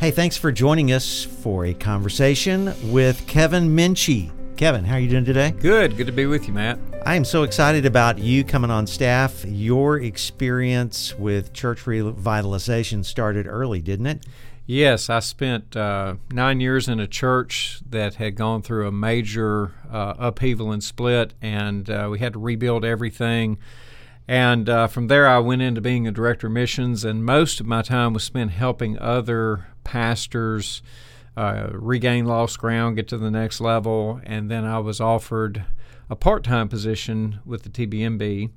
Hey, thanks for joining us for a conversation with Kevin Minchey. Kevin, how are you doing today? Good. Good to be with you, Matt. I am so excited about you coming on staff. Your experience with church revitalization started early, didn't it? Yes, I spent uh, nine years in a church that had gone through a major uh, upheaval and split, and uh, we had to rebuild everything. And uh, from there, I went into being a director of missions, and most of my time was spent helping other pastors uh, regain lost ground, get to the next level, and then I was offered a part time position with the TBMB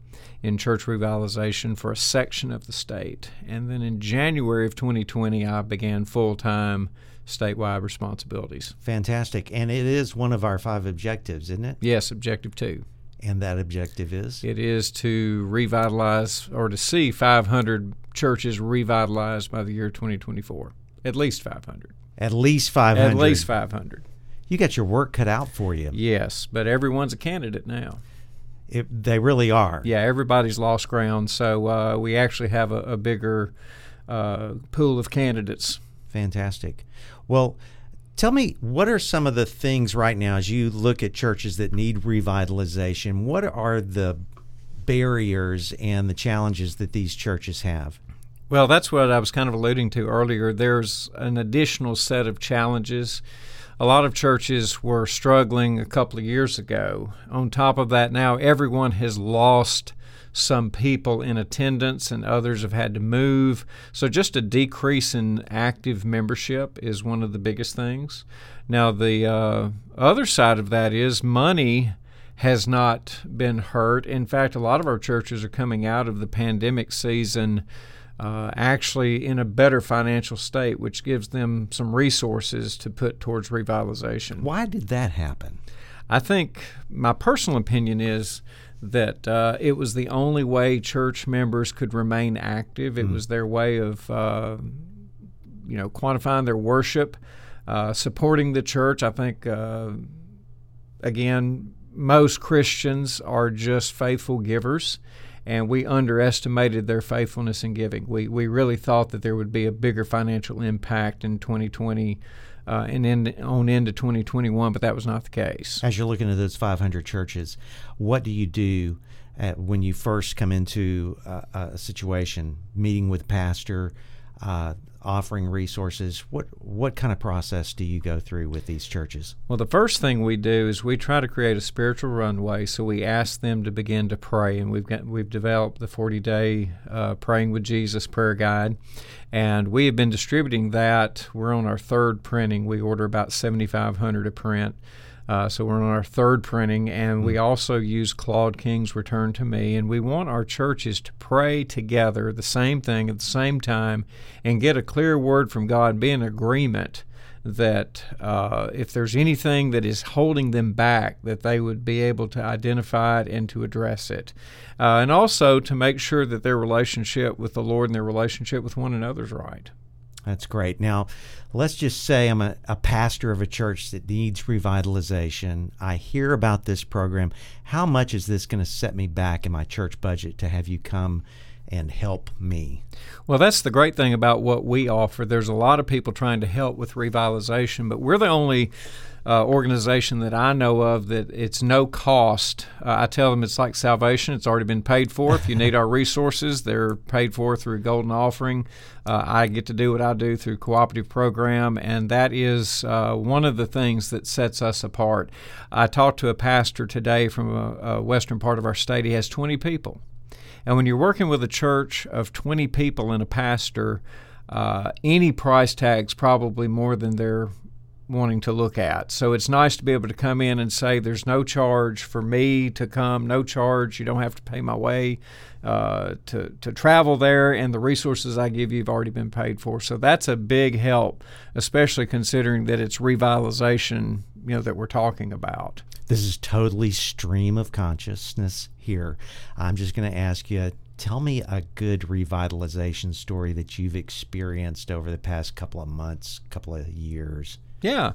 in church revitalization for a section of the state. And then in January of 2020, I began full time statewide responsibilities. Fantastic. And it is one of our five objectives, isn't it? Yes, objective two. And that objective is? It is to revitalize or to see 500 churches revitalized by the year 2024. At least 500. At least 500. At least 500. You got your work cut out for you. Yes, but everyone's a candidate now. It, they really are. Yeah, everybody's lost ground. So uh, we actually have a, a bigger uh, pool of candidates. Fantastic. Well, tell me, what are some of the things right now as you look at churches that need revitalization? What are the barriers and the challenges that these churches have? Well, that's what I was kind of alluding to earlier. There's an additional set of challenges a lot of churches were struggling a couple of years ago. On top of that, now everyone has lost some people in attendance and others have had to move. So, just a decrease in active membership is one of the biggest things. Now, the uh, other side of that is money has not been hurt. In fact, a lot of our churches are coming out of the pandemic season uh, actually in a better financial state, which gives them some resources to put towards revitalization. Why did that happen? I think my personal opinion is that uh, it was the only way church members could remain active. It mm. was their way of, uh, you know, quantifying their worship, uh, supporting the church. I think, uh, again, most Christians are just faithful givers and we underestimated their faithfulness in giving. We we really thought that there would be a bigger financial impact in 2020 uh, and in, on into 2021, but that was not the case. As you're looking at those 500 churches, what do you do at, when you first come into a, a situation, meeting with pastor? Uh, offering resources. What what kind of process do you go through with these churches? Well, the first thing we do is we try to create a spiritual runway. So we ask them to begin to pray, and we've got we've developed the 40 day uh, praying with Jesus prayer guide, and we have been distributing that. We're on our third printing. We order about 7,500 a print. Uh, so we're on our third printing, and we hmm. also use Claude King's Return to Me, and we want our churches to pray together the same thing at the same time and get a clear word from God, be in agreement that uh, if there's anything that is holding them back, that they would be able to identify it and to address it. Uh, and also to make sure that their relationship with the Lord and their relationship with one another is right. That's great. Now, let's just say I'm a, a, pastor of a church that needs revitalization. I hear about this program. How much is this going to set me back in my church budget to have you come and help me? Well, that's the great thing about what we offer. There's a lot of people trying to help with revitalization, but we're the only uh, organization that I know of that it's no cost. Uh, I tell them it's like salvation; it's already been paid for. If you need our resources, they're paid for through Golden Offering. Uh, I get to do what I do through cooperative program, and that is uh, one of the things that sets us apart. I talked to a pastor today from a, a western part of our state. He has 20 people, and when you're working with a church of 20 people and a pastor. Uh, any price tag's probably more than they're wanting to look at. So it's nice to be able to come in and say there's no charge for me to come, no charge. You don't have to pay my way uh, to to travel there, and the resources I give you have already been paid for. So that's a big help, especially considering that it's revitalization, you know, that we're talking about. This is totally stream of consciousness here. I'm just going to ask you tell me a good revitalization story that you've experienced over the past couple of months, couple of years. Yeah.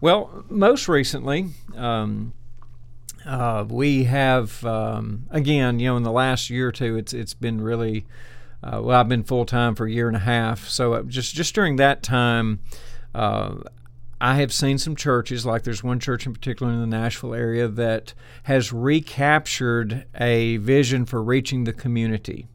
Well, most recently, um, uh, we have um, again, you know, in the last year or two, it's it's been really uh, well, I've been full time for a year and a half. So uh, just just during that time, uh, I have seen some churches, like there's one church in particular in the Nashville area that has recaptured a vision for reaching the community.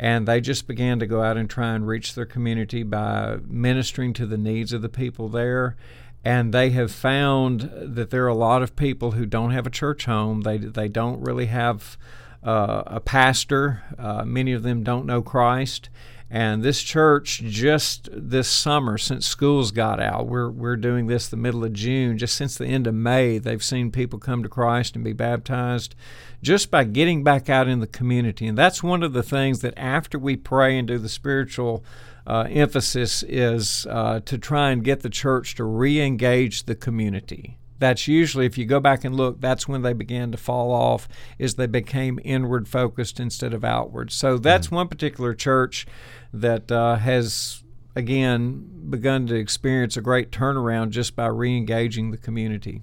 And they just began to go out and try and reach their community by ministering to the needs of the people there. And they have found that there are a lot of people who don't have a church home. They, they don't really have uh, a pastor. Uh, many of them don't know Christ. And this church, just this summer, since schools got out, we're, we're doing this the middle of June, just since the end of May, they've seen people come to Christ and be baptized just by getting back out in the community. And that's one of the things that after we pray and do the spiritual uh, emphasis is uh, to try and get the church to re engage the community that's usually if you go back and look that's when they began to fall off is they became inward focused instead of outward so that's mm-hmm. one particular church that uh, has again begun to experience a great turnaround just by re-engaging the community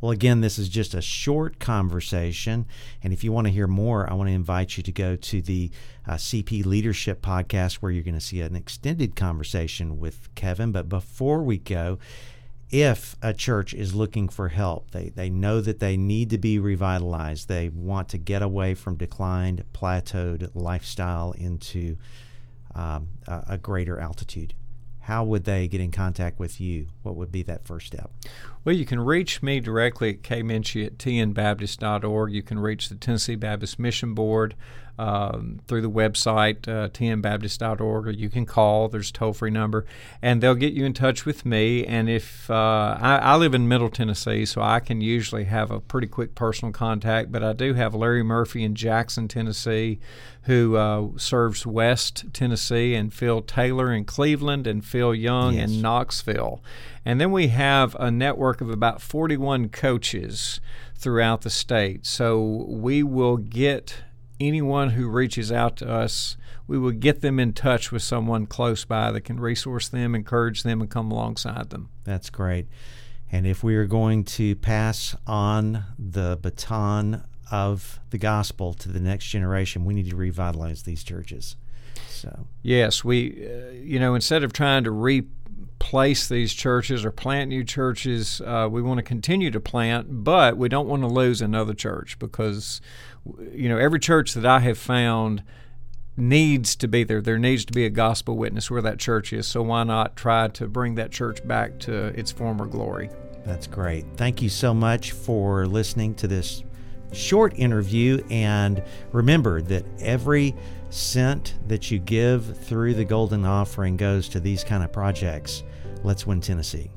well, again, this is just a short conversation. And if you want to hear more, I want to invite you to go to the uh, CP Leadership Podcast where you're going to see an extended conversation with Kevin. But before we go, if a church is looking for help, they, they know that they need to be revitalized, they want to get away from declined, plateaued lifestyle into um, a, a greater altitude. How would they get in contact with you? What would be that first step? Well, you can reach me directly at kminchey at tnbaptist.org. You can reach the Tennessee Baptist Mission Board um, through the website, uh, tnbaptist.org, or you can call. There's a toll free number, and they'll get you in touch with me. And if uh, I, I, live in Middle Tennessee, so I can usually have a pretty quick personal contact, but I do have Larry Murphy in Jackson, Tennessee, who uh, serves West Tennessee, and Phil Taylor in Cleveland, and Phil Young yes. in Knoxville. And then we have a network of about 41 coaches throughout the state. So we will get anyone who reaches out to us, we will get them in touch with someone close by that can resource them, encourage them, and come alongside them. That's great. And if we are going to pass on the baton of the gospel to the next generation, we need to revitalize these churches. So yes, we, uh, you know, instead of trying to replace these churches or plant new churches, uh, we want to continue to plant, but we don't want to lose another church because you know, every church that I have found needs to be there. There needs to be a gospel witness where that church is. So why not try to bring that church back to its former glory? That's great. Thank you so much for listening to this short interview. And remember that every cent that you give through the Golden Offering goes to these kind of projects. Let's win Tennessee.